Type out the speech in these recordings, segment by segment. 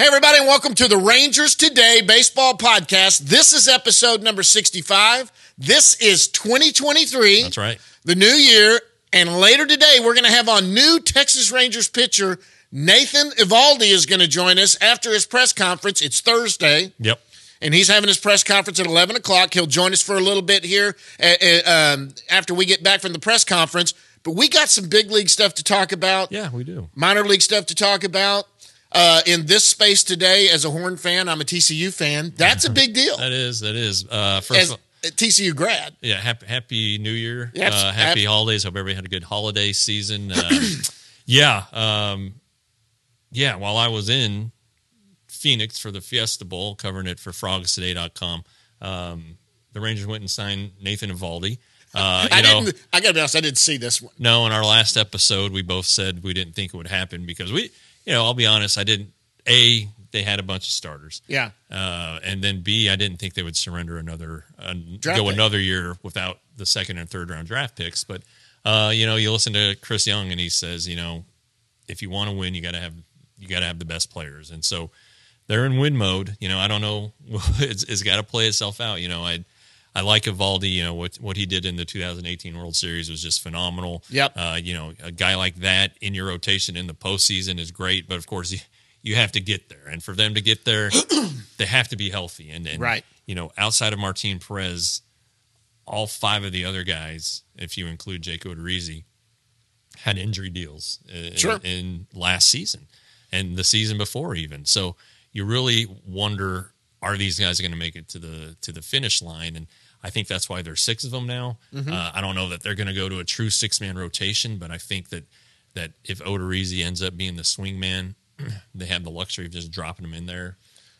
Hey, everybody, and welcome to the Rangers Today Baseball Podcast. This is episode number 65. This is 2023. That's right. The new year. And later today, we're going to have on new Texas Rangers pitcher Nathan Eovaldi is going to join us after his press conference. It's Thursday. Yep. And he's having his press conference at 11 o'clock. He'll join us for a little bit here uh, uh, um, after we get back from the press conference. But we got some big league stuff to talk about. Yeah, we do. Minor league stuff to talk about. Uh, in this space today, as a Horn fan, I'm a TCU fan. That's a big deal. That is. That is. Uh, first, As of all, TCU grad. yeah. Happy, happy New Year. Yeah, uh, happy holidays. Hope everybody had a good holiday season. Uh, yeah. Um, yeah. While I was in Phoenix for the Fiesta Bowl, covering it for FrogsToday.com, um, the Rangers went and signed Nathan Eovaldi. Uh, you I know, didn't. I got to be honest. I didn't see this one. No, in our last episode, we both said we didn't think it would happen because we, you know, I'll be honest, I didn't. A, they had a bunch of starters. Yeah. Uh, and then B, I didn't think they would surrender another, uh, go pick. another year without the second and third round draft picks. But, uh, you know, you listen to Chris Young and he says, you know, if you want to win, you got to have, you got to have the best players. And so they're in win mode. You know, I don't know. it's, it's got to play itself out. You know, I, I like Eovaldi. You know what what he did in the 2018 World Series was just phenomenal. Yep. Uh, you know, a guy like that in your rotation in the postseason is great, but of course you, you have to get there, and for them to get there, they have to be healthy. And, and Right. you know, outside of Martin Perez, all five of the other guys, if you include Jake Odorizzi, had injury deals uh, Sure. in, in last season and the season before even. So you really wonder are these guys going to make it to the to the finish line and I think that's why there's six of them now. Mm-hmm. Uh, I don't know that they're going to go to a true six man rotation, but I think that that if Odorizzi ends up being the swing man, they have the luxury of just dropping him in there.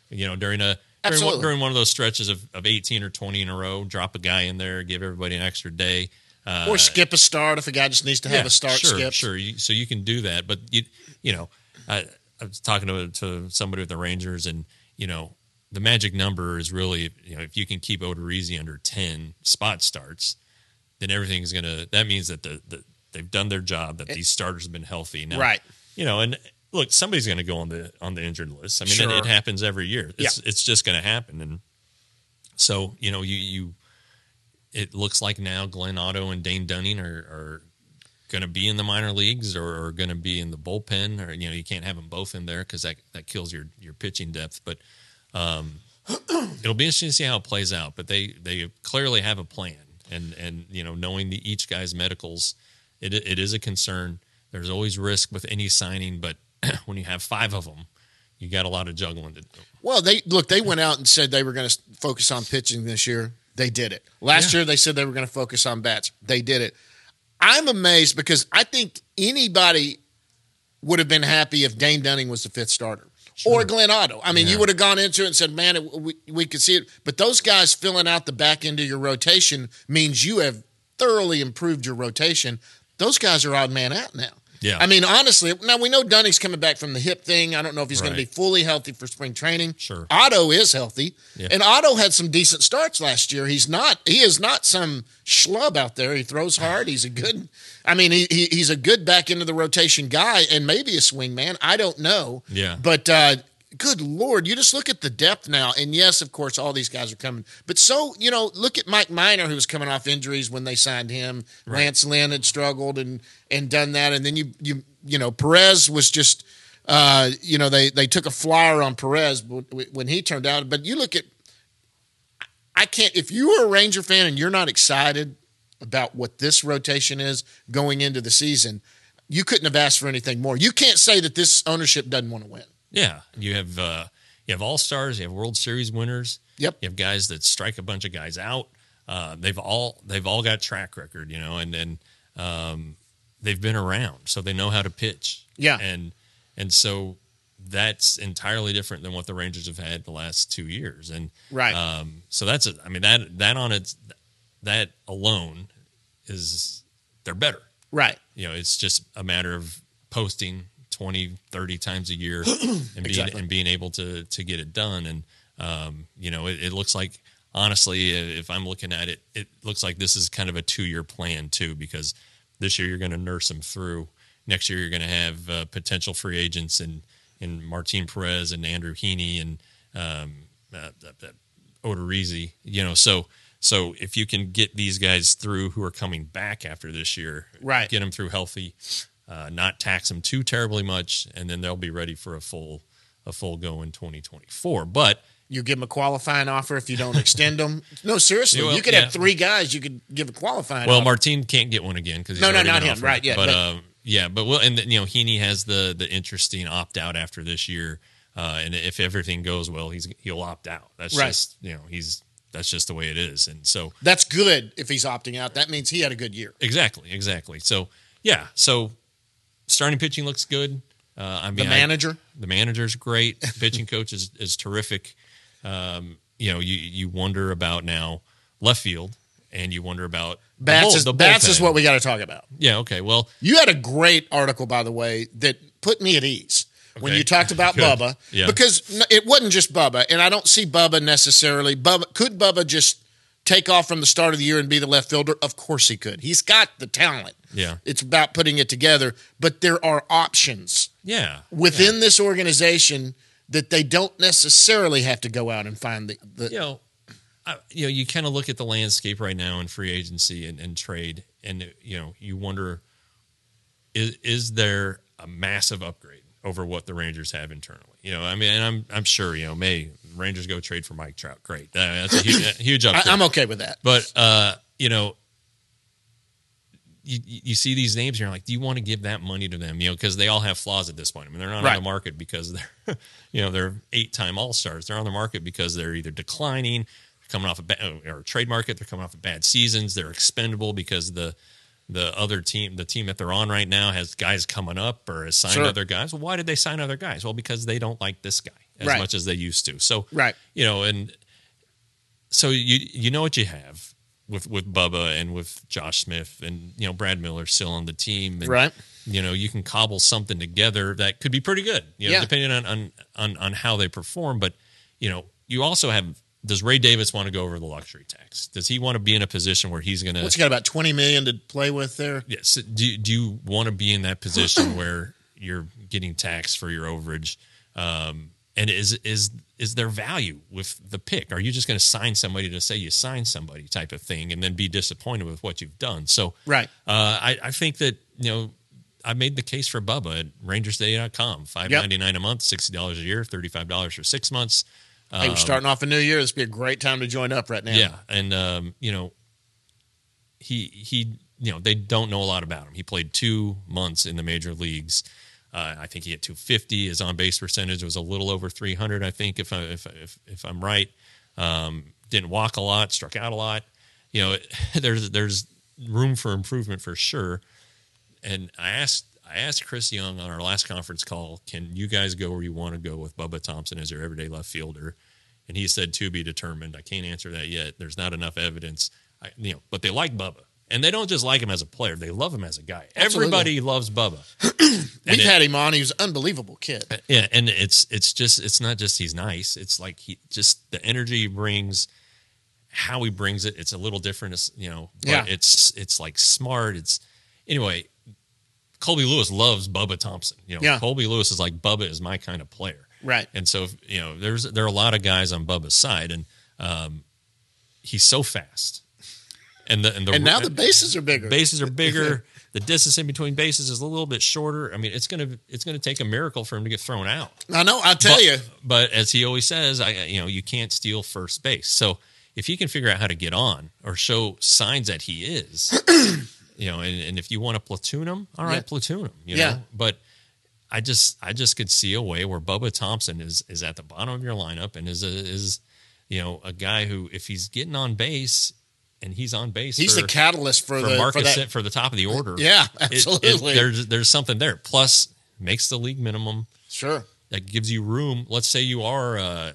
You know, during a during one, during one of those stretches of, of 18 or 20 in a row, drop a guy in there, give everybody an extra day. Uh, Or skip a start if a guy just needs to have a start sure, skip. Sure, you, so you can do that, but you you know, I, I was talking to to somebody with the Rangers, and you know, the magic number is really you know if you can keep Odorizzi under ten spot starts, then everything's gonna. That means that the, the they've done their job. That eh. these starters have been healthy. Now, Right. You know, and look, somebody's going to go on the on the injured list. I mean, Sure. it, it happens every year. It's Yeah. it's just going to happen, and so you know, you you. It looks like now Glenn Otto and Dane Dunning are, are going to be in the minor leagues or, are going to be in the bullpen, or you know, you can't have them both in there because that that kills your your pitching depth. But um, it'll be interesting to see how it plays out. But they they clearly have a plan, and and you know, knowing the, each guy's medicals, it it is a concern. There's always risk with any signing, but when you have five of them, you got a lot of juggling to do. Well, they look. They went out and said they were going to focus on pitching this year. They did it. Last Yeah. year, they said they were going to focus on bats. They did it. I'm amazed because I think anybody would have been happy if Dane Dunning was the fifth starter or Glenn Otto. I mean, you would have gone into it and said, "Man, it, we, we could see it." But those guys filling out the back end of your rotation means you have thoroughly improved your rotation. Those guys are odd man out now. Yeah. I mean, honestly, now we know Dunning's coming back from the hip thing. I don't know if he's going to be fully healthy for spring training. Sure. Otto is healthy, Yeah. and Otto had some decent starts last year. He's not. He is not some schlub out there. He throws hard. He's a good. I mean, he, he he's a good back into the rotation guy, and maybe a swing man. I don't know. Yeah. But uh, good lord, you just look at the depth now, and yes, of course, all these guys are coming. But so you know, look at Mike Minor, who was coming off injuries when they signed him. Lance Lynn had struggled and and done that, and then you you you know Perez was just. Uh, you know they they took a flyer on Perez when he turned out, but you look at I can't. If you are a Ranger fan and you're not excited about what this rotation is going into the season, you couldn't have asked for anything more. You can't say that this ownership doesn't want to win. Yeah, you have uh, you have all stars, you have World Series winners. Yep. You have guys that strike a bunch of guys out. Uh, they've all they've all got track record, you know, and and um, they've been around, so they know how to pitch. Yeah. and and so that's entirely different than what the Rangers have had the last two years, and Right. Um, so that's a, I mean that that on its that alone is they're better. Right. You know, it's just a matter of posting 20, 30 times a year and being and being able to to get it done. And um, you know, it, it looks like honestly, if I'm looking at it, it looks like this is kind of a two year plan too, because this year you're going to nurse them through. Next year you're going to have uh, potential free agents and and Martin Perez and Andrew Heaney and um, uh, Odorizzi, you know, so so if you can get these guys through who are coming back after this year, Right. Get them through healthy, uh, not tax them too terribly much, and then they'll be ready for a full a full go in 2024. But You give them a qualifying offer if you don't extend them. No, seriously, Well, you could yeah. have three guys. You could give a qualifying. well, offer. Martin can't get one again because No, no, not him, right, yeah, but, um, yeah, but well, and then, you know, Heaney has the the interesting opt out after this year, uh, and if everything goes well, he's he'll opt out. That's Right. just you know he's that's just the way it is, and so That's good if he's opting out. That means he had a good year. Exactly, exactly. So yeah, so starting pitching looks good. Uh, I mean, The I- manager, the manager's great. Pitching coach is is terrific. Um, you know, you you wonder about now left field, and you wonder about the bats bull- is the bats is what we got to talk about. Yeah. Okay. Well, You had a great article, by the way, that put me at ease when you talked about Good. Bubba. Yeah. Because it wasn't just Bubba, and I don't see Bubba necessarily. Bubba could Bubba just take off from the start of the year and be the left fielder? Of course he could. He's got the talent. Yeah. It's about putting it together, but there are options yeah. within this organization that they don't necessarily have to go out and find the, the you know, I, you know, you kind of look at the landscape right now in free agency and, and trade, and you know, you wonder is is there a massive upgrade over what the Rangers have internally? You know, I mean, and I'm I'm sure you know, May Rangers go trade for Mike Trout, great, Uh, that's a huge, a huge I, upgrade. I'm okay with that. But uh, you know, you you see these names, you're like, do you want to give that money to them? You know, because they all have flaws at this point. I mean, they're not on the market because they're, you know, they're eight time All Stars. They're on the market because they're either declining, coming off a bad, or trade market. They're coming off of bad seasons. They're expendable because the the other team, the team that they're on right now, has guys coming up or has signed Sure. other guys. Well, why did they sign other guys? Well, because they don't like this guy as Right. much as they used to. So, Right. you know, and so you you know what you have with with Bubba and with Josh Smith and you know Brad Miller still on the team, and, Right. You know, you can cobble something together that could be pretty good. You know, Yeah. depending on, on on on how they perform. But you know, you also have. Does Ray Davis want to go over the luxury tax? Does he want to be in a position where he's going to? What's he got about 20 million to play with there? Yes. Do do you want to be in that position where you're getting taxed for your overage? Um, and is is is there value with the pick? Are you just going to sign somebody to say you signed somebody type of thing, and then be disappointed with what you've done? So, Right. uh, I I think that you know. I made the case for Bubba at rangerstoday.com. Five ninety nine a month, sixty dollars a year, thirty five dollars for six months. hey, we're starting off a new year. This would be a great time to join up right now. Um, Yeah, and um, you know, he he you know they don't know a lot about him. He played two months in the major leagues. Uh, I think he hit 250. His on base percentage was a little over 300. I think if I, if if, if I'm right. Um, didn't walk a lot, struck out a lot. You know, there's there's room for improvement for sure. And I asked I asked Chris Young on our last conference call, can you guys go where you want to go with Bubba Thompson as your everyday left fielder? And he said to be determined. I can't answer that yet. There's not enough evidence. I, you know, but they like Bubba, and they don't just like him as a player; they love him as a guy. Absolutely. Everybody loves Bubba. We've it- had him on. He was an unbelievable kid. Yeah, and it's it's just it's not just he's nice. It's like he just the energy he brings, how he brings it. It's a little different, it's, you know. But Yeah. it's it's like smart. It's anyway. Colby Lewis loves Bubba Thompson. You know, Yeah. Colby Lewis is like Bubba is my kind of player. Right. And so you know, there's there are a lot of guys on Bubba's side, and um, he's so fast. And the and the And now the bases are bigger. bases are bigger. the distance in between bases is a little bit shorter. I mean, it's gonna it's gonna take a miracle for him to get thrown out. I know. I tell but, you. But as he always says, I you know you can't steal first base. So if he can figure out how to get on or show signs that he is, you know, and, and if you want to platoon him, all right, Yeah. platoon him. You Yeah. know, but I just I just could see a way where Bubba Thompson is is at the bottom of your lineup and is a, is you know a guy who if he's getting on base and he's on base, He's for, the catalyst for, for the Marcus for that. for the top of the order. Yeah, It- it- absolutely. there's there's something there. Plus makes the league minimum. Sure. that gives you room. Let's say you are a,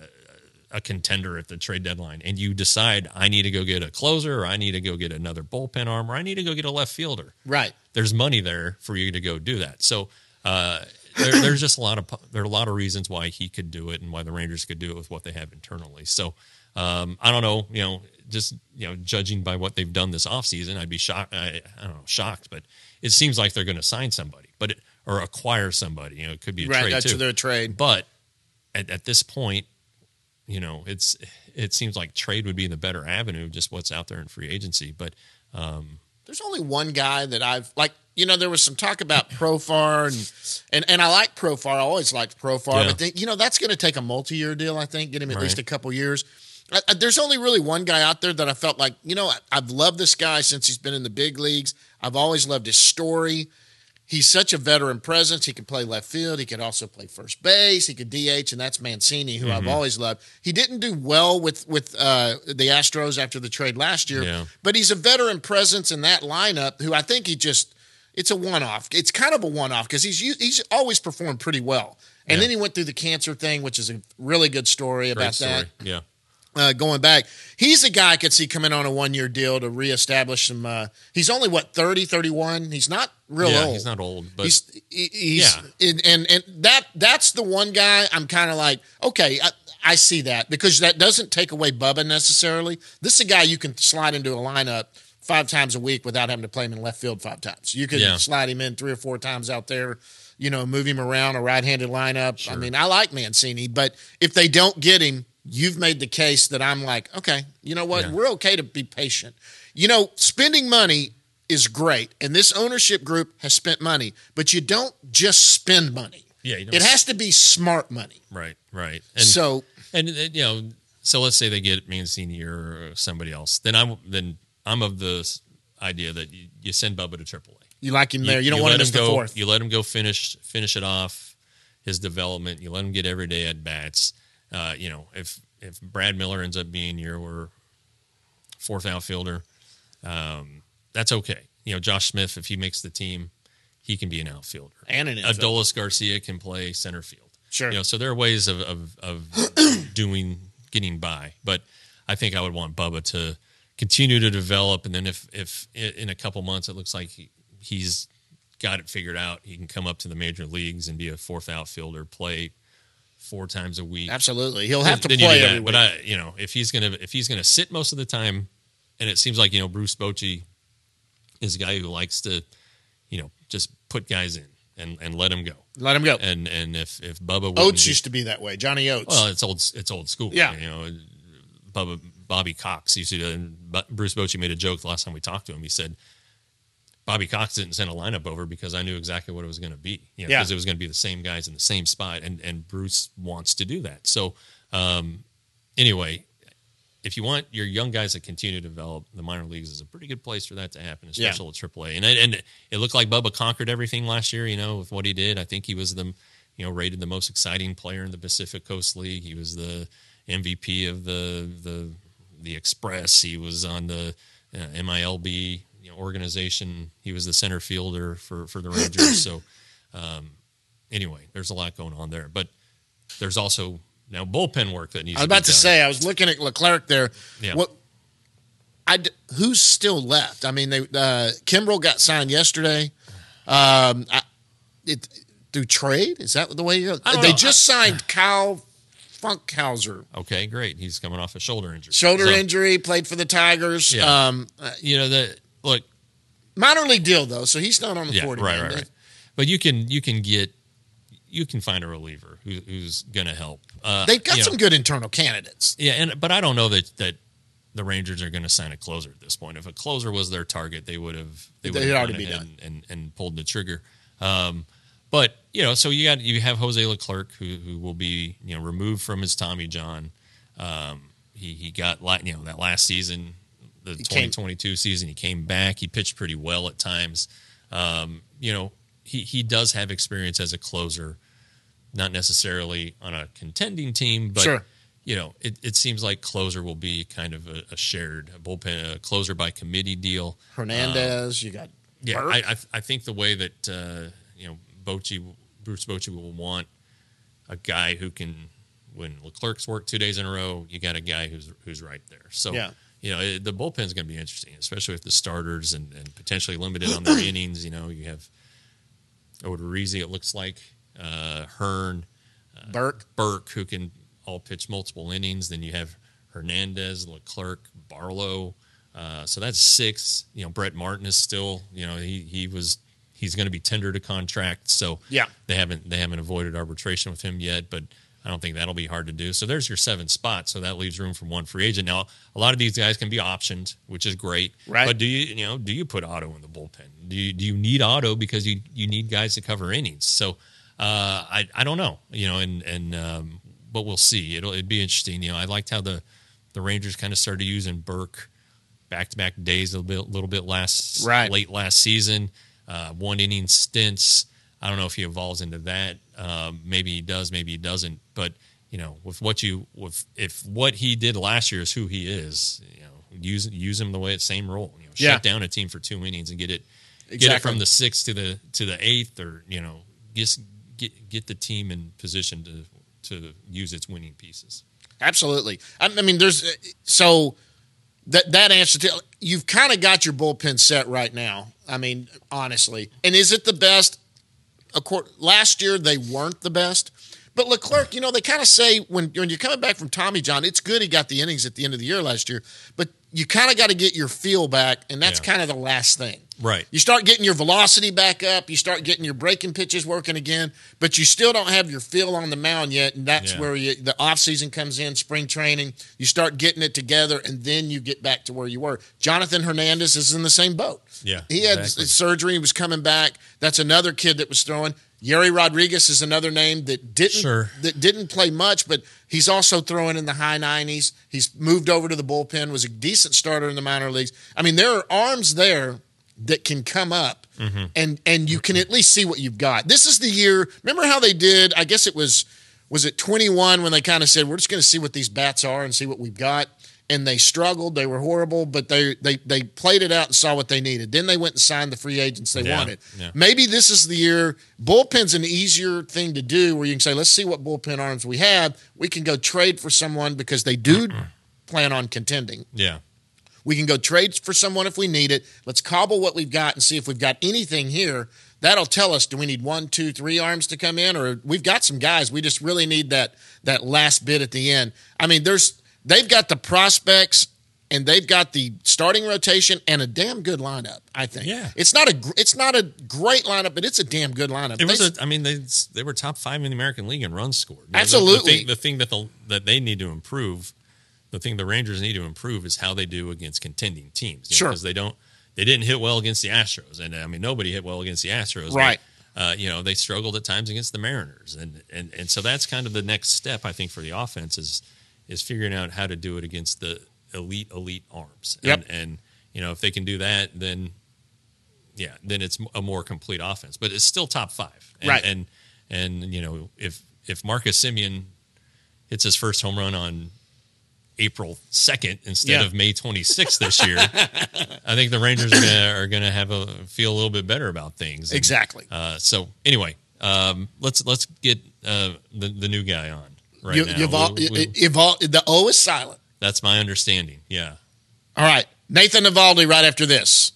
a contender at the trade deadline, and you decide I need to go get a closer, or I need to go get another bullpen arm, or I need to go get a left fielder. Right. There's money there for you to go do that. So. Uh, there, there's just a lot of there are a lot of reasons why he could do it and why the Rangers could do it with what they have internally. So um, I don't know, you know, just you know, judging by what they've done this offseason, I'd be shocked. I, I don't know, shocked, but it seems like they're going to sign somebody, but it, or acquire somebody. You know, it could be a Right. trade That's too. their trade. But at, at this point, you know, it's it seems like trade would be the better avenue, just what's out there in free agency. But um, There's only one guy that I've like. You know, there was some talk about Profar, and and, and I like Profar. I always liked Profar, Yeah. but then, you know that's going to take a multi-year deal. I think get him at least a couple years. I, I- there's only really one guy out there that I felt like you know I, I've loved this guy since he's been in the big leagues. I've always loved his story. He's such a veteran presence. He can play left field. He could also play first base. He could DH, and that's Mancini, who Mm-hmm. I've always loved. He didn't do well with with uh, the Astros after the trade last year, Yeah. but he's a veteran presence in that lineup. Who I think he just it's a one off. It's kind of a one off because he's he's always performed pretty well. And Yeah. then he went through the cancer thing, which is a really good story great about story. that Yeah. Uh, going back. He's a guy I could see coming on a one year deal to reestablish some. Uh, he's only what 30, 31. He's not real yeah, old. he's not old, but he's he- he's Yeah. and, and and that that's the one guy I'm kind of like okay. I, I see that because that doesn't take away Bubba necessarily. This is a guy you can slide into a lineup five times a week without having to play him in left field five times. You can Yeah. slide him in three or four times out there. You know, move him around a right-handed lineup. I mean, I like Mancini, but if they don't get him, you've made the case that I'm like, okay, you know what? Yeah. We're okay to be patient. You know, spending money is great, and this ownership group has spent money, but you don't just spend money. Yeah, you it has to be smart money. right, right. And so And uh, you know, so let's say they get Mancini or somebody else. Then I'm then I'm of the idea that you, you send Bubba to AAA. you like him there. You, don't want him to go. fourth. You let him go finish finish it off his development. You let him get every day at bats. Uh, you know, if if Brad Miller ends up being your fourth outfielder, um, that's okay. You know, Josh Smith, if he makes the team, he can be an outfielder. And an. Adolis Garcia can play center field. Sure. You know, so there are ways of of, of doing getting by, but I think I would want Bubba to continue to develop, and then if if in a couple months it looks like he, he's got it figured out, he can come up to the major leagues and be a fourth outfielder, play four times a week. Absolutely, he'll have to Then you play every week. But I, you know, if he's gonna if he's gonna sit most of the time, and it seems like you know Bruce Bochy is a guy who likes to, you know, just put guys in and and let them go. let him go. And and if if Bubba Oates be- used to be that way. Johnny Oates. well, it's old. It's old school. Yeah. you know, Bubba Bobby Cox used to. And Bruce Bochy made a joke the last time we talked to him. He said, "Bobby Cox didn't send a lineup over because I knew exactly what it was going to be. You know, Yeah. because it was going to be the same guys in the same spot, and and Bruce wants to do that. So, um, anyway." If you want your young guys to continue to develop, the minor leagues is a pretty good place for that to happen, Yeah. especially at AAA. And it- and it looked like Bubba conquered everything last year. You know, with what he did, I think he was the you know rated the most exciting player in the Pacific Coast League. He was the MVP of the the the Express. He was on the uh, MILB organization. He was the center fielder for for the Rangers. so um, anyway, there's a lot going on there, but there's also now bullpen work that needs. I was to be about to say, I was looking at Leclerc there. Yeah. What? I who's still left? I mean, they uh, Kimbrel got signed yesterday. Um, I, it through trade is that the way you? Don't They know. just signed Kyle Funkhouser, Okay, great. He's coming off a shoulder injury. shoulder So, injury, played for the Tigers. Yeah. Um, uh, You know the look. minor league deal though, so he's not on the Yeah, forty. right, right, right. But you can you can get you can find a reliever who, who's going to help. Uh, They've got you know, some good internal candidates. Yeah, and but I don't know that that the Rangers are going to sign a closer at this point. If a closer was their target, they would have they would have already be done. and, and pulled the trigger. Um, but you know, so you got you have Jose Leclerc who who will be you know removed from his Tommy John. Um, he he got you know that last season, the came- 2022 season, he came back. He pitched pretty well at times. Um, you know, he he does have experience as a closer, not necessarily on a contending team, but Sure. you know, it, it seems like closer will be kind of a, a shared a bullpen, a closer by committee deal. Hernandez, you got Yeah, Burke. I, I I think the way that uh, you know Bochy Bruce Bochy will want a guy who can. When Leclerc's worked two days in a row, you got a guy who's who's right there. So Yeah. You know it, the bullpen's going to be interesting, especially with the starters and, and potentially limited on their innings. You know, you have Odorizzi, it looks like uh, Hearn, Burke. Burke, who can all pitch multiple innings. Then you have Hernandez, Leclerc, Barlow. Uh, so that's six. You know, Brett Martin is still. You know, he he was he's going to be tendered a contract. So Yeah. they haven't they haven't avoided arbitration with him yet, but. I don't think that'll be hard to do. So there's your seven spots. So that leaves room for one free agent. Now, a lot of these guys can be optioned, which is great. Right. But do you you know do you put Otto in the bullpen? Do you do you need Otto because you you need guys to cover innings? So uh, I I don't know. You know, and and um, but we'll see. It'll it'd be interesting. You know, I liked how the the Rangers kind of started using Burke back to back days a little bit little bit last Right. late last season. Uh, one inning stints. I don't know if he evolves into that. Um, maybe he does. Maybe he doesn't. But you know, with what you with if what he did last year is who he is, you know, use use him the way it's same role. You know, Yeah. shut down a team for two innings and get it get it from the sixth to the to the eighth, or you know, just get get the team in position to to use its winning pieces. Absolutely. I, I mean, there's so that that answer to you've kind of got your bullpen set right now. I mean, honestly, and is it the best? Course, last year they weren't the best, but Leclerc, you know, they kind of say when when you're coming back from Tommy John, it's good he got the innings at the end of the year last year, but you kind of got to get your feel back, and that's Yeah. kind of the last thing. Right. You start getting your velocity back up. You start getting your breaking pitches working again, but you still don't have your feel on the mound yet. And that's Yeah. where you, the offseason comes in, spring training. You start getting it together, and then you get back to where you were. Jonathan Hernandez is in the same boat. Yeah, He had exactly. surgery, he was coming back. That's another kid that was throwing. Yerry Rodriguez is another name that didn't Sure. that didn't play much, but he's also throwing in the high 90s. He's moved over to the bullpen, was a decent starter in the minor leagues. I mean, there are arms there that can come up Mm-hmm. and and you can at least see what you've got. This is the year. Remember how they did? I guess it was was it 21 when they kind of said we're just going to see what these bats are and see what we've got. And they struggled. They were horrible, but they they they played it out and saw what they needed. Then they went and signed the free agents they Yeah, wanted. yeah. Maybe this is the year. Bullpen's an easier thing to do where you can say, let's see what bullpen arms we have. We can go trade for someone because they do plan on contending. Yeah. We can go trade for someone if we need it. Let's cobble what we've got and see if we've got anything here. That'll tell us do we need one, two, three arms to come in, or we've got some guys. We just really need that that last bit at the end. I mean, there's they've got the prospects and they've got the starting rotation and a damn good lineup. I think. Yeah. it's not a it's not a great lineup, but it's a damn good lineup. It was They- a. I mean, they they were top five in the American League in runs scored. You know, the- Absolutely. The, thing, the thing that the, that they need to improve, the thing the Rangers need to improve is how they do against contending teams. Sure. because they don't. They didn't hit well against the Astros, and I mean nobody hit well against the Astros. but, Right. uh, you know they struggled at times against the Mariners, and and and so that's kind of the next step I think for the offense is is figuring out how to do it against the elite elite arms. Yep. And, and you know if they can do that, then yeah, then it's a more complete offense. But it's still top five, and, Right. And and you know if if Marcus Semien hits his first home run on April second instead Yeah. of May twenty sixth this year, I think the Rangers are gonna are gonna have a feel a little bit better about things. And, exactly. Uh, so anyway, um, let's let's get uh, the the new guy on right you, now. you've all, We- we- you've all, the O is silent. that's my understanding. Yeah. All right, Nathan Eovaldi right after this.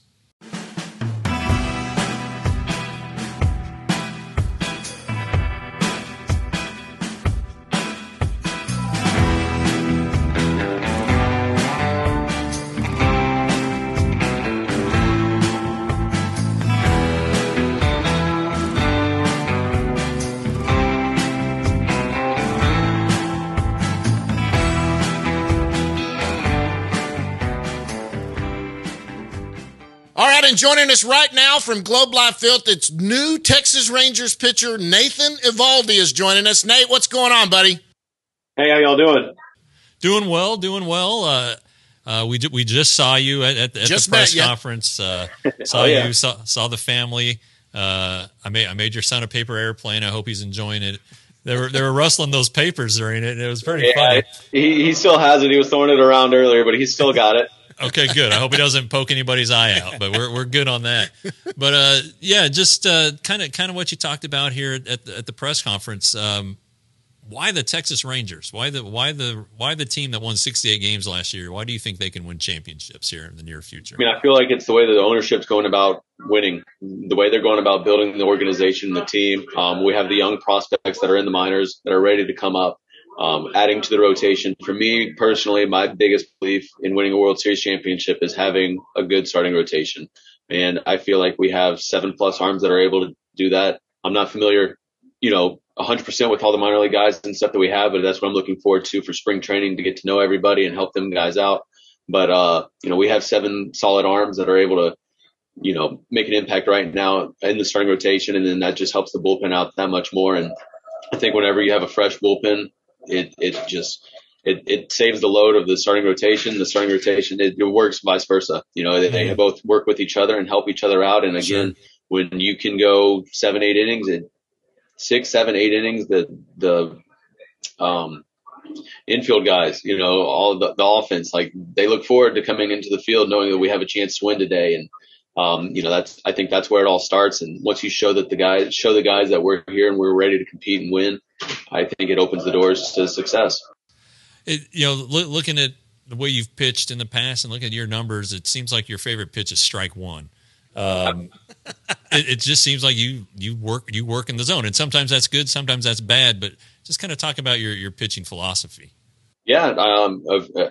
And joining us right now from Globe Life Field, it's new Texas Rangers pitcher Nathan Eovaldi is joining us. Nate, what's going on, buddy? Hey, how y'all doing? Doing well, doing well. Uh, uh, we ju- we just saw you at, at, at Just the press met ya. conference. Uh, saw Oh, yeah. you, saw, saw the family. Uh, I made I made your son a paper airplane. I hope he's enjoying it. They were they were rustling those papers during it. and It was pretty Yeah, funny. he, he still has it. He was throwing it around earlier, but he still got it. Okay, good. I hope he doesn't poke anybody's eye out, but we're we're good on that. But uh, yeah, just kind of kind of what you talked about here at the, at the press conference. Um, why the Texas Rangers? Why the why the why the team that won 68 games last year? Why do you think they can win championships here in the near future? I mean, I feel like it's the way that the ownership's going about winning, the way they're going about building the organization, the team. Um, we have the young prospects that are in the minors that are ready to come up, um, adding to the rotation. For me personally, my biggest belief in winning a World Series championship is having a good starting rotation. And I feel like we have seven plus arms that are able to do that. I'm not familiar, you know, 100% with all the minor league guys and stuff that we have, but that's what I'm looking forward to for spring training to get to know everybody and help them guys out. But, uh, you know, we have seven solid arms that are able to, you know, make an impact right now in the starting rotation. And then that just helps the bullpen out that much more. And I think whenever you have a fresh bullpen, it, it just, it, it saves the load of the starting rotation. The starting rotation, it, it works vice versa. You know, they, they, both work with each other and help each other out. And again, sure. when you can go seven, eight innings, it, six, seven, eight innings, the the um, infield guys, you know, all the, the offense, like they look forward to coming into the field knowing that we have a chance to win today. And um, you know, that's I think that's where it all starts. And once you show that the guys show the guys that we're here and we're ready to compete and win, I think it opens the doors to success. It, you know, look, looking at the way you've pitched in the past and looking at your numbers, it seems like your favorite pitch is strike one. Um, it, it, just seems like you you work you work in the zone, and sometimes that's good, sometimes that's bad. But just kind of talk about your your pitching philosophy. Yeah, um,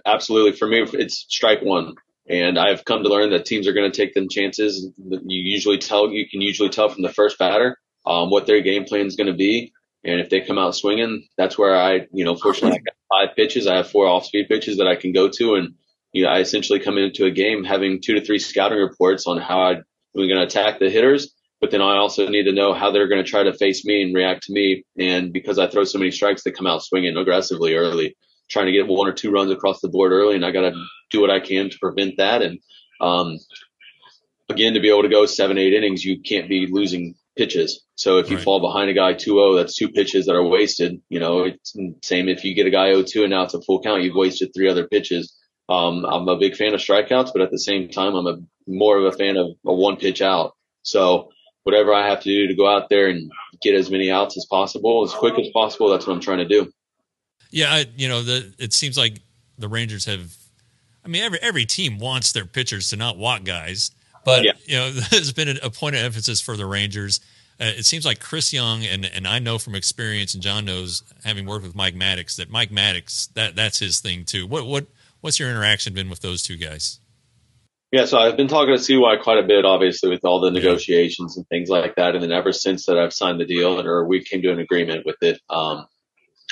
absolutely. For me, it's strike one, and I've come to learn that teams are going to take them chances. You usually tell you can usually tell from the first batter um, what their game plan is going to be, and if they come out swinging, that's where I, you know, fortunately I got five pitches. I have four off speed pitches that I can go to, and you know, I essentially come into a game having two to three scouting reports on how I we're going to attack the hitters, but then I also need to know how they're going to try to face me and react to me. And because I throw so many strikes, they come out swinging aggressively early, trying to get one or two runs across the board early. And I got to do what I can to prevent that. And, um, again, to be able to go seven, eight innings, you can't be losing pitches. So if you right. fall behind a guy 2-0, that's two pitches that are wasted. You know, it's same if you get a guy 0-2 and now it's a full count, you've wasted three other pitches. Um, I'm a big fan of strikeouts, but at the same time, I'm a more of a fan of a one pitch out. So whatever I have to do to go out there and get as many outs as possible, as quick as possible, that's what I'm trying to do. Yeah, I, you know, the, it seems like the Rangers have. I mean, every every team wants their pitchers to not walk guys, but yeah. you know, there's been a, point of emphasis for the Rangers. Uh, it seems like Chris Young and and I know from experience, and John knows, having worked with Mike Maddux that Mike Maddux that that's his thing too. What what what's your interaction been with those two guys? Yeah, so I've been talking to CY quite a bit, obviously, with all the negotiations and things like that. And then ever since that I've signed the deal or we came to an agreement with it, um,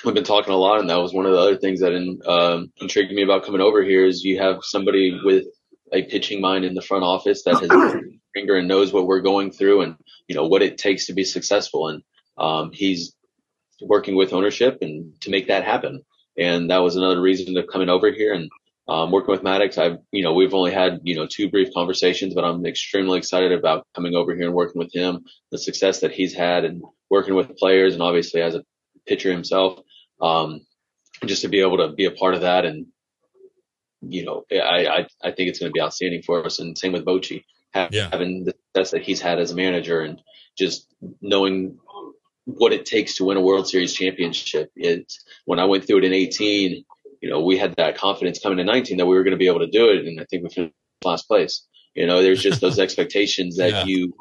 we've been talking a lot. And that was one of the other things that in, um, intrigued me about coming over here is you have somebody with a pitching mind in the front office that has finger and knows what we're going through and, you know, what it takes to be successful. And, um, he's working with ownership and to make that happen. And that was another reason to coming over here and um, working with Maddux. I've, you know, we've only had, you know, two brief conversations, but I'm extremely excited about coming over here and working with him, the success that he's had and working with players and obviously as a pitcher himself. Um, just to be able to be a part of that and, you know, I, I, I think it's going to be outstanding for us. And same with Bochy, yeah. having the success that he's had as a manager and just knowing what it takes to win a World Series championship. It's when I went through it in 18, you know, we had that confidence coming to 19 that we were going to be able to do it. And I think we finished last place. You know, there's just those expectations that yeah. you,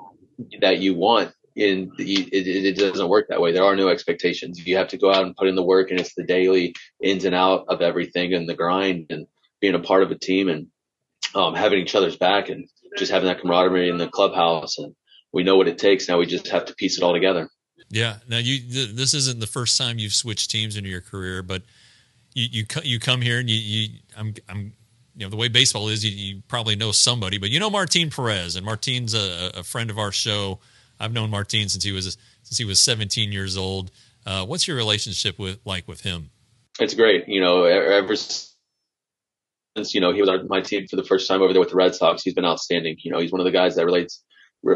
that you want and it, it, doesn't work that way. There are no expectations. You have to go out and put in the work and it's the daily ins and out of everything and the grind and being a part of a team and um, having each other's back and just having that camaraderie in the clubhouse. And we know what it takes. Now we just have to piece it all together. Yeah. Now you, th- this isn't the first time you've switched teams in your career, but you, you, you come here and you, you, I'm, I'm, you know, the way baseball is, you, you probably know somebody, but you know, Martin Perez and Martin's a, a friend of our show. I've known Martin since he was, since he was 17 years old. Uh, what's your relationship with, like with him? It's great. You know, ever since, you know, he was on my team for the first time over there with the Red Sox, he's been outstanding. You know, he's one of the guys that relates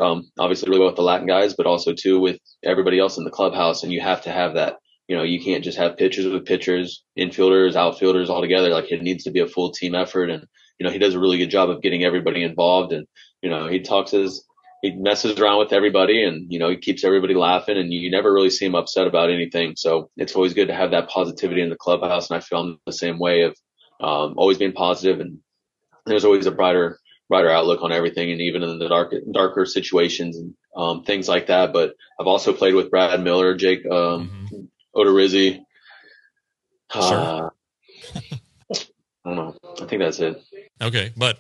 um, obviously really well with the Latin guys, but also too with everybody else in the clubhouse. And you have to have that. You know, you can't just have pitchers with pitchers, infielders, outfielders all together. Like it needs to be a full team effort. And, you know, he does a really good job of getting everybody involved. And, you know, he talks his, he messes around with everybody and, you know, he keeps everybody laughing and you never really see him upset about anything. So it's always good to have that positivity in the clubhouse. And I feel I'm the same way of, um, always being positive and there's always a brighter, brighter outlook on everything. And even in the dark, darker situations and, um, things like that. But I've also played with Brad Miller, Jake, um, mm-hmm. Odorizzi. Uh, I don't know. I think that's it. Okay. But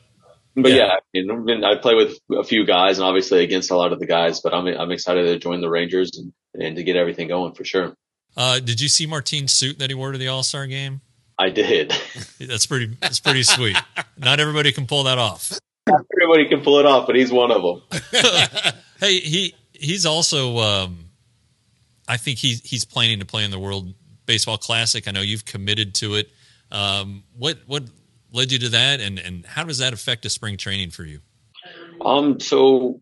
but yeah, yeah I, mean, I play with a few guys and obviously against a lot of the guys, but I'm I'm excited to join the Rangers and, and to get everything going for sure. Uh, did you see Martin's suit that he wore to the All Star game? I did. That's pretty. That's pretty sweet. Not everybody can pull that off. Not everybody can pull it off, but he's one of them. hey, he he's also. Um, I think he's he's planning to play in the World Baseball Classic. I know you've committed to it. Um, what what led you to that, and and how does that affect a spring training for you? Um, so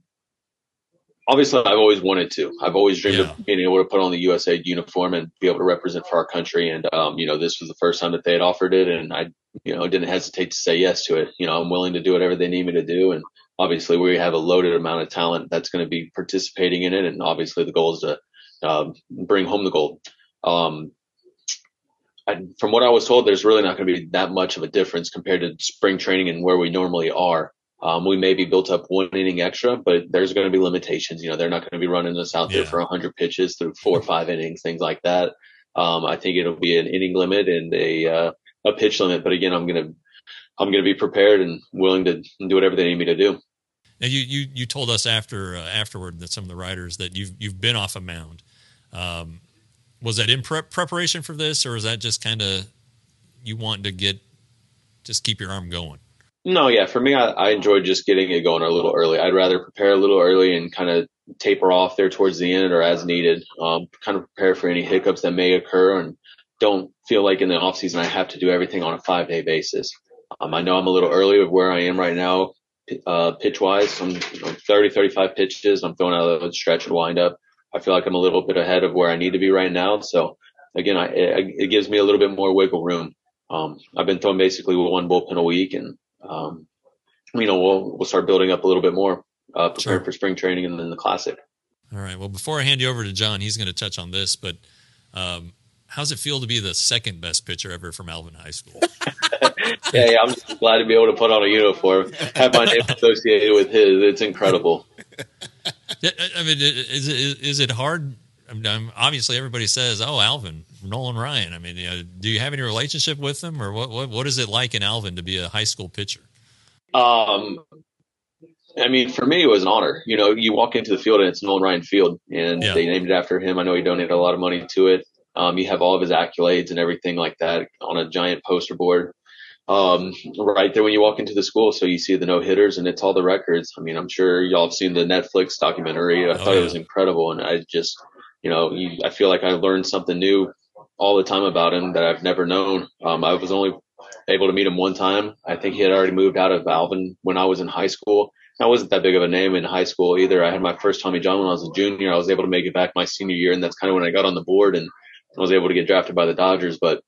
obviously I've always wanted to. I've always dreamed yeah. of being able to put on the USA uniform and be able to represent for our country. And um, you know, this was the first time that they had offered it, and I, you know, didn't hesitate to say yes to it. You know, I'm willing to do whatever they need me to do, and obviously we have a loaded amount of talent that's going to be participating in it, and obviously the goal is to um, bring home the gold. Um, I, from what I was told, there's really not going to be that much of a difference compared to spring training and where we normally are. Um, we may be built up one inning extra, but there's going to be limitations. You know, they're not going to be running us out there yeah. for 100 pitches through four or five innings, things like that. Um, I think it'll be an inning limit and a uh, a pitch limit. But again, I'm gonna I'm gonna be prepared and willing to do whatever they need me to do. Now, you you you told us after uh, afterward that some of the writers that you've you've been off a mound. Um, was that in prep preparation for this, or is that just kind of you wanting to get just keep your arm going? No, yeah, for me, I, I enjoyed just getting it going a little early. I'd rather prepare a little early and kind of taper off there towards the end or as needed. Um, kind of prepare for any hiccups that may occur and don't feel like in the off season I have to do everything on a five day basis. Um, I know I'm a little early of where I am right now, uh, pitch wise. I'm you know, 30, 35 pitches. I'm throwing out a stretch and wind up. I feel like I'm a little bit ahead of where I need to be right now. So again, I, it, it gives me a little bit more wiggle room. Um, I've been throwing basically one bullpen a week and, um, you know, we'll, we'll start building up a little bit more, uh, prepared sure. for spring training and then the classic. All right. Well, before I hand you over to John, he's going to touch on this, but, um, how's it feel to be the second best pitcher ever from Alvin High School? yeah, yeah, I'm just glad to be able to put on a uniform, have my name associated with his. It's incredible. I mean, is it is it hard? I mean, obviously, everybody says, "Oh, Alvin, Nolan Ryan." I mean, you know, do you have any relationship with him, or what? What, what is it like in Alvin to be a high school pitcher? Um, I mean, for me, it was an honor. You know, you walk into the field and it's Nolan Ryan Field, and yeah. they named it after him. I know he donated a lot of money to it. Um, you have all of his accolades and everything like that on a giant poster board um, right there when you walk into the school. So you see the no hitters and it's all the records. I mean, I'm sure y'all have seen the Netflix documentary. I oh, thought yeah. it was incredible. And I just, you know, you, I feel like I learned something new all the time about him that I've never known. Um, I was only able to meet him one time. I think he had already moved out of Alvin when I was in high school. I wasn't that big of a name in high school either. I had my first Tommy John when I was a junior. I was able to make it back my senior year, and that's kind of when I got on the board and I was able to get drafted by the Dodgers. But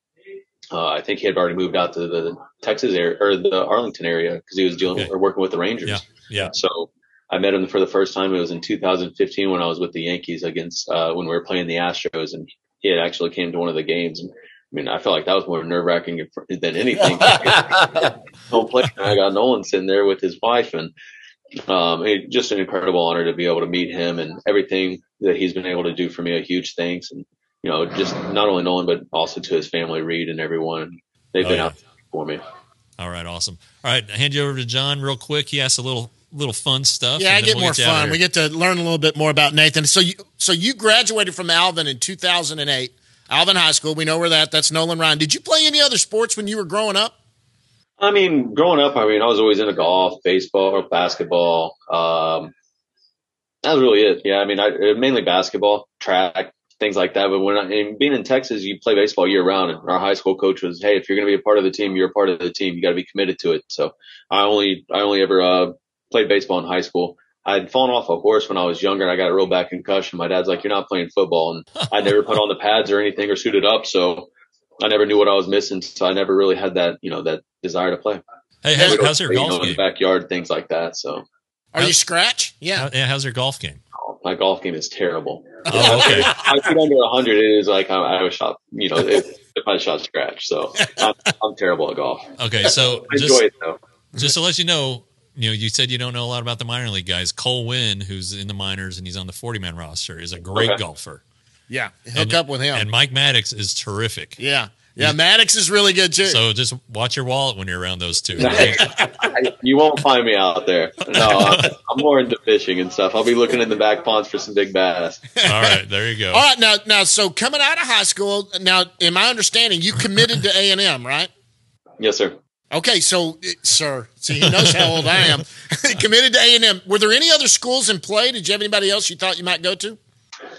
uh, I think he had already moved out to the Texas area or the Arlington area because he was dealing okay. or working with the Rangers. Yeah. Yeah. So I met him for the first time. It was in 2015 when I was with the Yankees against, uh, when we were playing the Astros and he had actually came to one of the games. And I mean, I felt like that was more nerve wracking than anything. Play. I got Nolan sitting there with his wife and, um, it, just an incredible honor to be able to meet him and everything that he's been able to do for me. A huge thanks. And you know, just not only Nolan, but also to his family, Reid and everyone. They've oh, been yeah. out for me. All right, awesome. All right, I hand you over to John real quick. He asked a little little fun stuff. Yeah, I get we'll more get fun. We get to learn a little bit more about Nathan. So you so you graduated from Alvin in 2008, Alvin High School. We know where that. That's Nolan Ryan. Did you play any other sports when you were growing up? I mean, growing up, I mean, I was always into golf, baseball, basketball. Um, that was really it. Yeah, I mean, I mainly basketball, track, things like that. But when I, and being in Texas, you play baseball year round. And our high school coach was, "Hey, if you're going to be a part of the team, you're a part of the team. You got to be committed to it." So I only I only ever uh, played baseball in high school. I'd fallen off a horse when I was younger and I got a real bad concussion. My dad's like, "You're not playing football," and I never put on the pads or anything or suited up, so I never knew what I was missing. So I never really had that you know that desire to play. Hey, how's, how's your golf you know, game? In the backyard, things like that. So Are you scratch? Yeah. How, yeah, how's your golf game? My golf game is terrible. Oh, okay. I get under 100. It is like I, I was shot, you know, if, if I shot scratch. So I'm, I'm terrible at golf. Okay, so I enjoy just it though. just to let you know, you know, you said you don't know a lot about the minor league guys. Cole Winn, who's in the minors and he's on the 40 man roster, is a great Okay. golfer. Yeah. Hook And- up with him. And Mike Maddux is terrific. yeah. Yeah. Maddux is really good too. So just watch your wallet when you're around those two. I, you won't find me out there. No, I'm, I'm more into fishing and stuff. I'll be looking in the back ponds for some big bass. All right, there you go. All right. Now, now, so coming out of high school, now, in my understanding, you committed to A and M, right? Yes, sir. Okay, so sir, see, he knows how old I am. committed to A and M. Were there any other schools in play? Did you have anybody else you thought you might go to?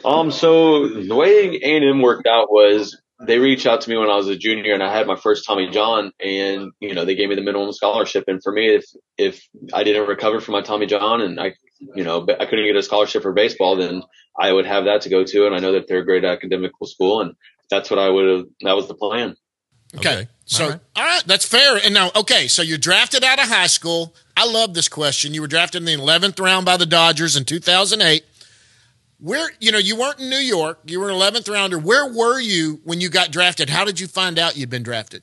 Um, so the way A and M worked out was they reached out to me when I was a junior and I had my first Tommy John and, you know, they gave me the minimum scholarship. And for me, if, if I didn't recover from my Tommy John and I, you know, I couldn't get a scholarship for baseball, then I would have that to go to. And I know that they're a great academical school and that's what I would have, that was the plan. Okay. Okay. So, All all right. right. that's fair. And now, okay, so you're drafted out of high school. I love this question. You were drafted in the 11th round by the Dodgers in 2008. Where, you know, you weren't in New York. You were an 11th rounder. Where were you when you got drafted? How did you find out you'd been drafted?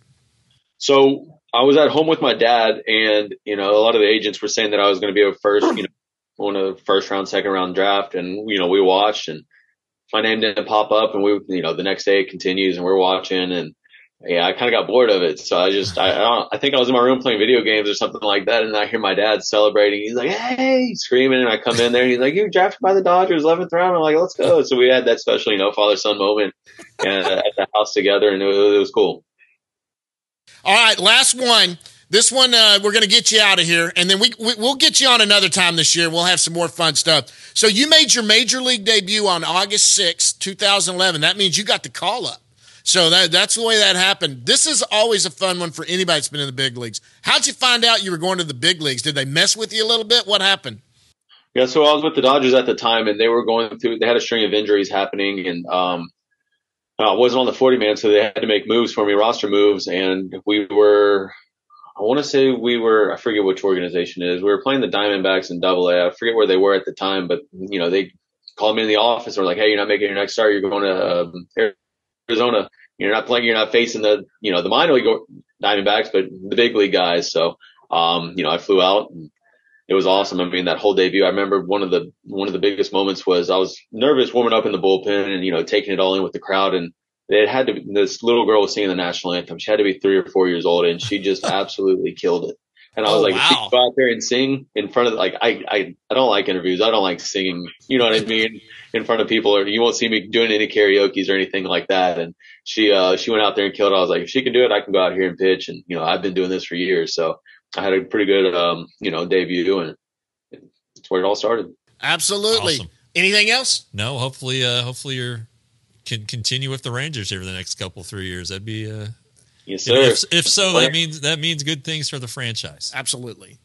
So I was at home with my dad, and you know, a lot of the agents were saying that I was going to be a first, you know, of the first round, second round draft, and you know, we watched, and my name didn't pop up, and we, you know, the next day it continues, and we're watching, and yeah, I kind of got bored of it, so I just, I, I I think I was in my room playing video games or something like that, and I hear my dad celebrating. He's like, "Hey!" screaming, and I come in there, and he's like, you're drafted by the Dodgers, 11th round." I'm like, "Let's go!" So we had that special, you know, father son moment, and uh, at the house together, and it was, it was cool. All right, last one. This one, uh, we're going to get you out of here, and then we, we we'll get you on another time this year. We'll have some more fun stuff. So you made your major league debut on August sixth, 2011. That means you got the call up. So that that's the way that happened. This is always a fun one for anybody that's been in the big leagues. How'd you find out you were going to the big leagues? Did they mess with you a little bit? What happened? Yeah, so I was with the Dodgers at the time, and they were going through. They had a string of injuries happening, and um, I wasn't on the forty man, so they had to make moves for me, roster moves, and we were. I want to say we were. I forget which organization it is. We were playing the Diamondbacks in Double A. I forget where they were at the time, but you know they called me in the office and were like, "Hey, you're not making your next start. You're going to um, Arizona. You're not playing. You're not facing the you know the minor league Diamondbacks, but the big league guys." So, um, you know, I flew out. And, it was awesome. I mean, that whole debut, I remember one of the, one of the biggest moments was I was nervous warming up in the bullpen and, you know, taking it all in with the crowd. And it had to be, this little girl was singing the national anthem. She had to be three or four years old and she just absolutely killed it. And I was Oh, like, wow. could go out there and sing in front of, like, I, I, I don't like interviews. I don't like singing, you know what I mean? In front of people or you won't see me doing any karaoke's or anything like that. And she, uh, she went out there and killed it. I was like, if she can do it, I can go out here and pitch. And, you know, I've been doing this for years. So I had a pretty good, um, you know, debut and that's where it all started. Absolutely. Awesome. Anything else? No, hopefully, uh, hopefully you're can continue with the Rangers here for the next couple three years. That'd be uh, Yes, sir. if, if so, that means that means good things for the franchise. Absolutely.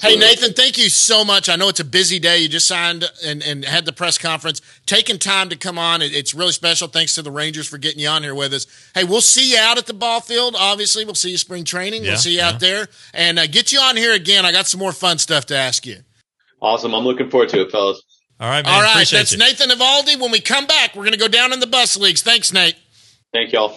Hey, Nathan, thank you so much. I know it's a busy day. You just signed and, and had the press conference. Taking time to come on, it- it's really special. Thanks to the Rangers for getting you on here with us. Hey, we'll see you out at the ball field. Obviously, we'll see you spring training. Yeah, we'll see you yeah. out there and uh, get you on here again. I got some more fun stuff to ask you. Awesome. I'm looking forward to it, fellas. All right, man. All right, appreciate that's you. Nathan Eovaldi. When we come back, we're going to go down in the bus leagues. Thanks, Nate. Thank y'all.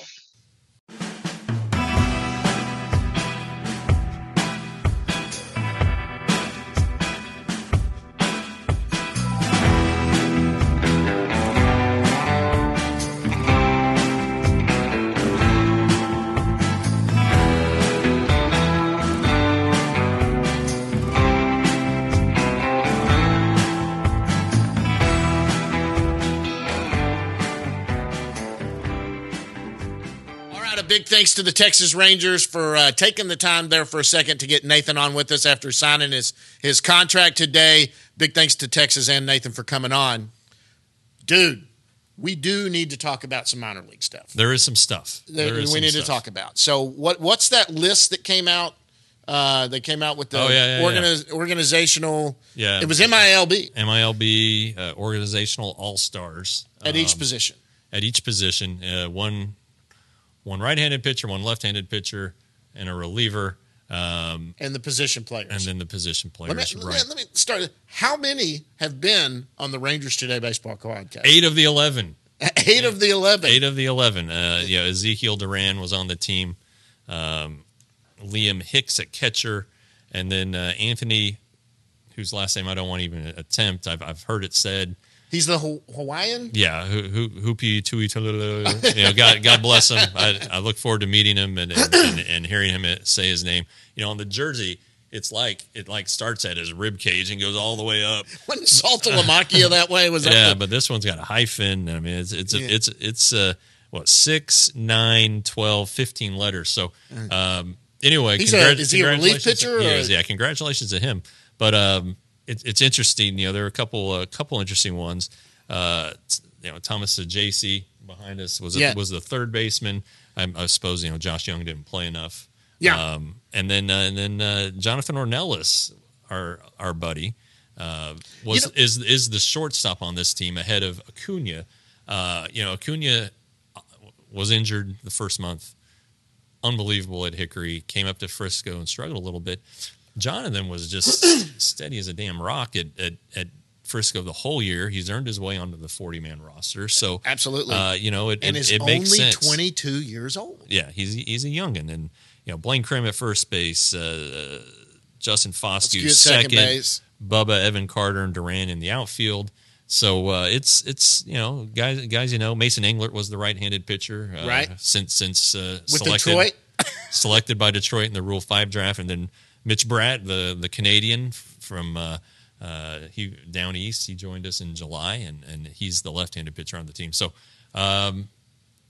Right, a big thanks to the Texas Rangers for uh, taking the time there for a second to get Nathan on with us after signing his his contract today. Big thanks to Texas and Nathan for coming on. Dude, we do need to talk about some minor league stuff. There is some stuff. that There we need to talk about. So what what's that list that came out? Uh, they came out with the Oh, yeah, yeah, organiz- organizational. Yeah. it was MILB MILB uh, organizational all stars at each position. at each position. Uh, one one right-handed pitcher, one left-handed pitcher, and a reliever. and the position players. and then the position let, me, players. let, right. me, let me start. How many have been on the Rangers Today Baseball podcast? Eight of the eleven. Eight of the eleven. Eight of the eleven. Uh, yeah, Ezekiel Duran was on the team. Um, Liam Hicks at catcher, and then uh, Anthony, whose last name I don't want to even attempt. I've I've heard it said. He's the Ho- Hawaiian. Yeah, who who hoopy tui you know, God God bless him. I, I look forward to meeting him and, and, and, and hearing him say his name. You know, on the jersey, it's like it like starts at his rib cage and goes all the way up. Wasn't Saltalamacchia that way? Was that Yeah, the- but this one's got a hyphen. I mean, it's it's a, Yeah. it's it's uh what six, nine, 12, 15 letters. So um, anyway, He's a- congrat- is he a relief congratulations- pitcher, He or- yeah, congratulations to him. But um, it, it's interesting. You know, there are a couple a couple interesting ones. Uh, you know, Thomas Saggese behind us was a, was the third baseman. I, I suppose you know Josh Jung didn't play enough. Yeah. Um, and then uh, and then uh, Jonathan Ornelas, our our buddy, uh, was You know- is is the shortstop on this team ahead of Acuna. Uh, you know, Acuna was injured the first month. Unbelievable at Hickory. Came up to Frisco and struggled a little bit. Jonathan was just steady as a damn rock at, at, at Frisco the whole year. He's earned his way onto the 40 man roster. So, Absolutely. uh, you know, it, and it, is it only makes sense. 22 years old. Yeah, he's he's a youngin, and you know Blaine Crim at first base, uh, Justin Foscue at second second, base. Bubba, Evan Carter, and Duran in the outfield. So uh, it's it's you know guys guys you know Mason Englert was the right-handed pitcher uh, Right. since since uh, With selected Detroit? selected by Detroit in the Rule Five draft, and then Mitch Bratt, the the Canadian from uh, uh, he down east, he joined us in July, and and he's the left-handed pitcher on the team. So. Um,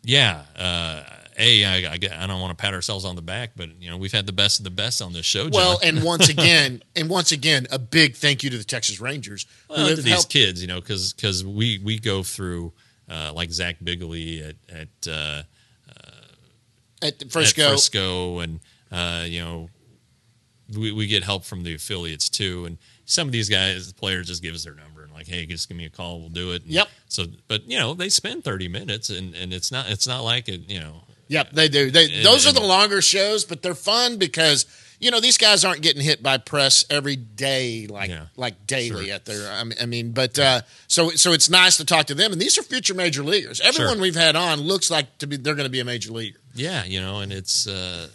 yeah, uh, a I, I, I don't want to pat ourselves on the back, but you know we've had the best of the best on this show. John. Well, and once again, and once again, a big thank you to the Texas Rangers Well, to these helped. kids, you know, because because we we go through uh, like Zach Bigley at at, uh, at at Frisco. Frisco, and uh, you know we we get help from the affiliates too, and some of these guys, the players, just give us their number and like, hey, just give me a call, we'll do it. And Yep. So, but you know, they spend thirty minutes, and and it's not it's not like it, you know. Yep, they do. They And- those are the longer shows, but they're fun because you know these guys aren't getting hit by press every day like Yeah, like daily sure. at their. I mean, but uh, so so it's nice to talk to them, and these are future major leaguers. Everyone Sure. we've had on looks like to be they're going to be a major leaguer. Yeah, you know, and it's uh,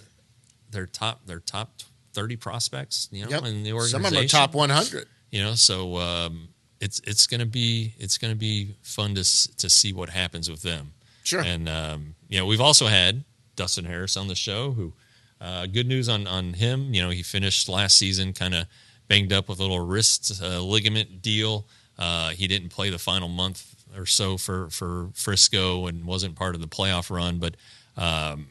their top their top thirty prospects, you know, Yep. in the organization. Some of them are top one hundred. you know, so um, it's it's gonna be it's gonna be fun to to see what happens with them. Sure. And um, you know, we've also had Dustin Harris on the show. Who uh, good news on on him? You know, he finished last season kind of banged up with a little wrist uh, ligament deal. Uh, he didn't play the final month or so for for Frisco and wasn't part of the playoff run, but um,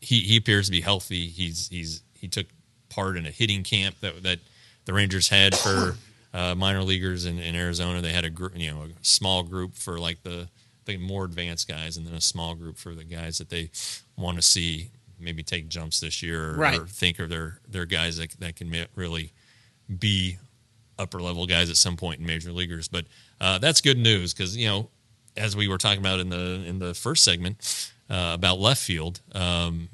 he he appears to be healthy. He's he's he took part in a hitting camp that that the Rangers had for uh, minor leaguers in, in Arizona. They had a group, you know, a small group for like the the more advanced guys, and then a small group for the guys that they want to see maybe take jumps this year or, Right. or think are their their guys that that can really be upper level guys at some point in major leaguers. But uh, that's good news because you know, as we were talking about in the in the first segment uh, about left field, um,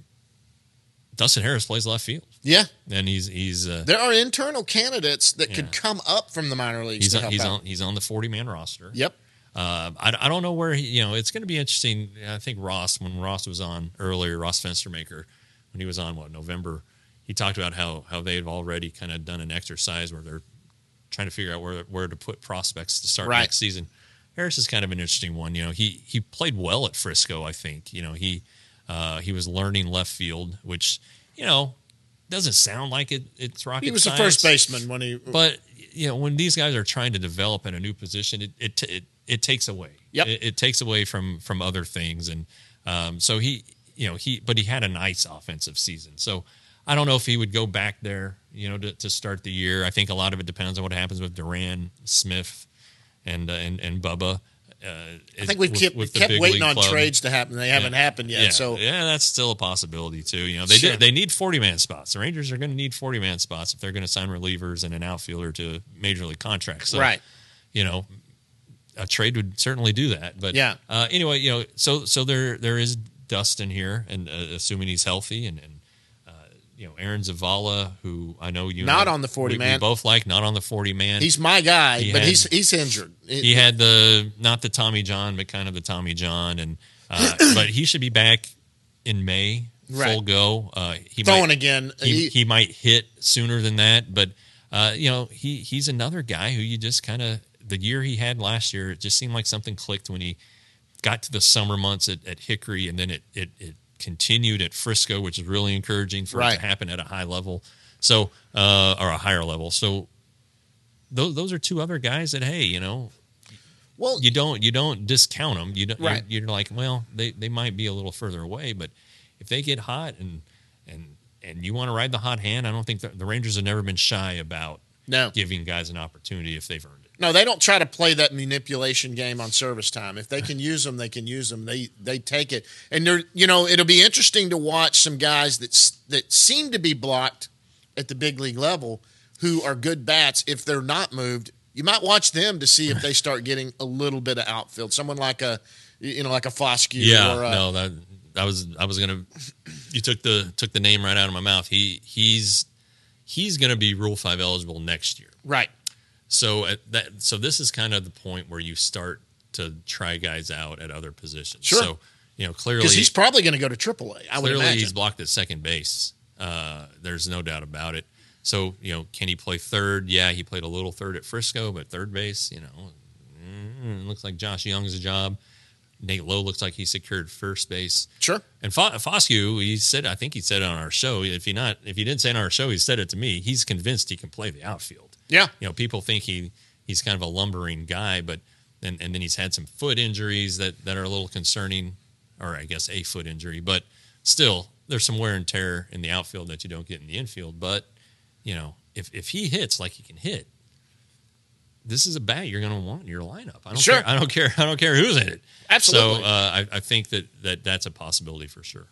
Dustin Harris plays left field, Yeah, and he's he's uh, there are internal candidates that Yeah. could come up from the minor leagues he's to on, he's out. on he's on the forty man roster. Yep. Uh, I, I don't know where he, you know it's going to be interesting. I think Ross, when Ross was on earlier, Ross Fenstermaker, when he was on what November, he talked about how how they've already kind of done an exercise where they're trying to figure out where where to put prospects to start Right. next season. Harris is kind of an interesting one. You know, he he played well at Frisco. I think you know he uh, he was learning left field, which you know doesn't sound like it. It's rocket. He was science. the first baseman when he. But you know, when these guys are trying to develop in a new position, it it it, it takes away. Yep. It, it takes away from from other things, and um, so he, you know, he but he had a nice offensive season. So I don't know if he would go back there, you know, to, to start the year. I think a lot of it depends on what happens with Duran, Smith, and uh, and and Bubba. Uh, I think we've kept, kept waiting on trades to happen. They haven't happened yet. Yeah, So yeah, that's still a possibility too. You know, they Sure. did, they need forty man spots. The Rangers are going to need forty man spots if they're going to sign relievers and an outfielder to major league contracts. So, right. You know, a trade would certainly do that. But Yeah. Uh, anyway, you know, so so there there is Dustin here, and uh, assuming he's healthy, and, and you know Aaron Zavala, who I know you Not know, on the 40 we- we both like not on the forty man. He's my guy, He but had- he's he's injured. he had the not the Tommy John, but kind of the Tommy John, and uh, but he should be back in May, Right. full go. Uh, he throwing might, again. he, He- he might hit sooner than that, but uh, you know he he's another guy who you just kind of the year he had last year, it just seemed like something clicked when he got to the summer months at, at Hickory, and then it, it it continued at Frisco, which is really encouraging for it to happen at a high level, so uh, or a higher level. So those those are two other guys that hey, you know, well, you don't you don't discount them. You don't. Right. You're, you're like, well, they, they might be a little further away, but if they get hot and and and you want to ride the hot hand, I don't think the, the Rangers have never been shy about no, giving guys an opportunity if they've earned. No, they don't try to play that manipulation game on service time. If they can use them, they can use them. They they take it, and they're you know it'll be interesting to watch some guys that that seem to be blocked at the big league level who are good bats if they're not moved. You might watch them to see if they start getting a little bit of outfield. Someone like a you know like a Foscue Yeah, or a, no, that I was I was gonna. You took the took the name right out of my mouth. He he's he's gonna be Rule Five eligible next year. right. So at that so this is kind of the point where you start to try guys out at other positions. Sure. So you know clearly Because he's probably going to go to AAA. I would clearly imagine. he's blocked at second base. Uh, there's no doubt about it. So you know, can he play third? Yeah, he played a little third at Frisco, but third base, you know, mm, looks like Josh Jung's a job. Nate Lowe looks like he secured first base. sure. And Fo- Foscue, he said, I think he said it on our show. If he not, if he didn't say it on our show, he said it to me. He's convinced he can play the outfield. Yeah. You know, people think he he's kind of a lumbering guy, but and, and then he's had some foot injuries that that are a little concerning, or I guess a foot injury, but still there's some wear and tear in the outfield that you don't get in the infield. But you know, if if he hits like he can hit, this is a bat you're going to want in your lineup. I don't Sure. care. I don't care. I don't care who's in it. Absolutely. So uh, I, I think that, that that's a possibility for sure.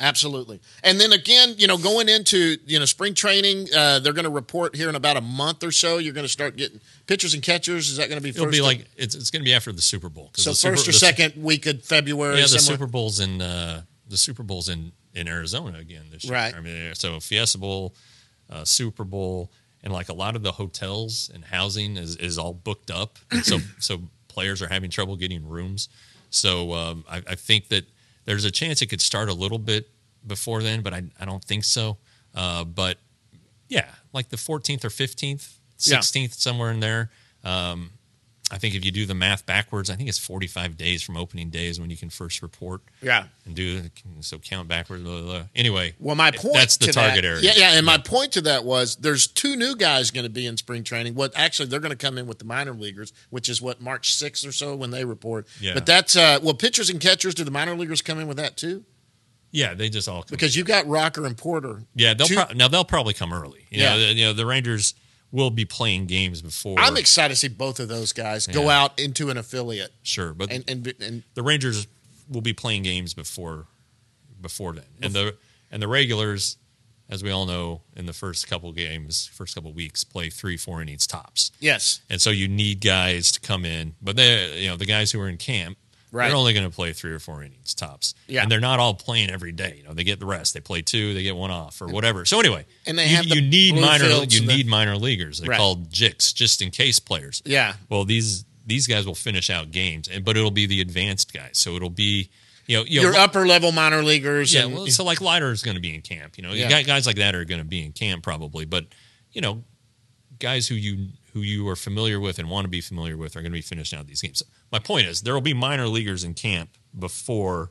Absolutely. And then again, you know, going into you know spring training, uh, they're going to report here in about a month or so. You're going to start getting pitchers and catchers. Is that going to be It'll be like it's, it's going to be after the Super Bowl. so the Super- first or the- second week of February. Yeah, the somewhere? Super Bowl's in uh, the Super Bowl's in in Arizona again this year. Right. I mean, so Fiesta Bowl, uh, Super Bowl, and like a lot of the hotels and housing is, is all booked up, so so players are having trouble getting rooms. So um, I, I think that there's a chance it could start a little bit before then, but I I don't think so. Uh, but yeah, like the 14th or 15th, Yeah. 16th, somewhere in there. Um, I think if you do the math backwards, I think it's 45 days from opening days when you can first report Yeah. and do so count backwards. Blah, blah, blah. Anyway, Well, my point that's the target that, area. Yeah, yeah, and my point to that was there's two new guys going to be in spring training. What actually they're going to come in with the minor leaguers, which is what March 6th or so when they report. Yeah. But that's uh, well, pitchers and catchers. Do the minor leaguers come in with that too? yeah, they just all come Because you got Rocker and Porter. yeah they'll two- pro- now they'll probably come early. You Yeah. know, the, you know the Rangers will be playing games before. I'm excited to see both of those guys go out into an affiliate sure, but and and, and the Rangers will be playing games before before then, and the and the regulars, as we all know, in the first couple games, first couple weeks, play three four innings tops, yes, and so you need guys to come in. But they, you know, the guys who are in camp, Right. they're only going to play three or four innings tops, Yeah. and they're not all playing every day. You know, they get the rest, they play two, they get one off, or whatever. So anyway, And they you, have you need minor you the- need minor leaguers. They're Right. called jicks, just in case players. yeah. Well, these these guys will finish out games, and but it'll be the advanced guys. So it'll be you know you Your know, upper level minor leaguers. yeah. and, Well, so like Leiter is going to be in camp. You know, Yeah. guys like that are going to be in camp probably, but you know, guys who you who you are familiar with and want to be familiar with are going to be finishing out these games. My point is there will be minor leaguers in camp before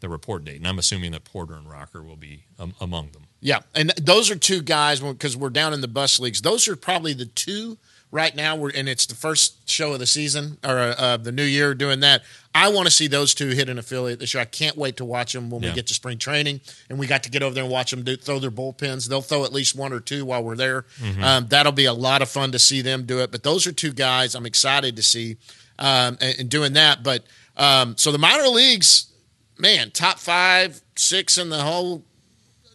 the report date, and I'm assuming that Porter and Rocker will be um, among them. Yeah, and those are two guys because we're down in the bus leagues. Those are probably the two right now. We're and it's the first show of the season or uh, the new year doing that. I want to see those two hit an affiliate this year. I can't wait to watch them when we get to spring training and we got to get over there and watch them do, throw their bullpens. They'll throw at least one or two while we're there. Mm-hmm. Um, that'll be a lot of fun to see them do it. But those are two guys I'm excited to see um, and, and doing that. But um, so the minor leagues, man, top five, six in the whole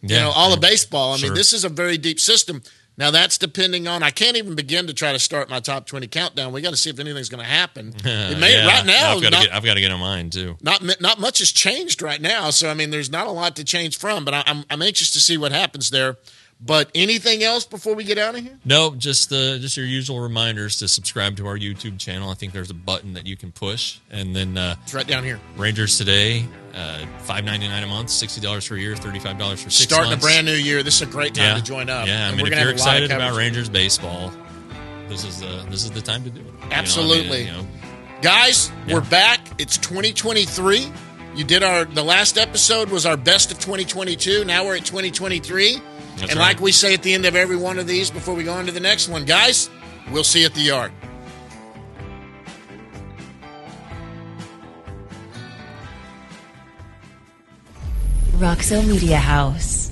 Yeah, you know, all yeah. of baseball. I Sure. mean, this is a very deep system. Now that's depending on. I can't even begin to try to start my top twenty countdown. We got to see if anything's going to happen. It may Yeah, right now. I've got to not- get, I've got to get on mine too. not not much has changed right now. So I mean, there's not a lot to change from. But I, I'm I'm anxious to see what happens there. But anything else before we get out of here? No, just uh, just your usual reminders to subscribe to our YouTube channel. I think there's a button that you can push, and then uh, It's right down here. Rangers today, uh, five ninety nine a month, sixty dollars for a year, thirty five dollars for six Starting months. a brand new year. This is a great time yeah. to join up. Yeah, I And mean, we're if you're have a lot of excited about. Rangers baseball, this is the this is the time to do it. You know, I mean, Absolutely. you know, Guys, Yeah. we're back. It's 2023. You did our the last episode was our best of 2022. Now we're at 2023. That's and right. like we say at the end of every one of these before we go on to the next one, guys, we'll see you at the yard. Roxo Media House.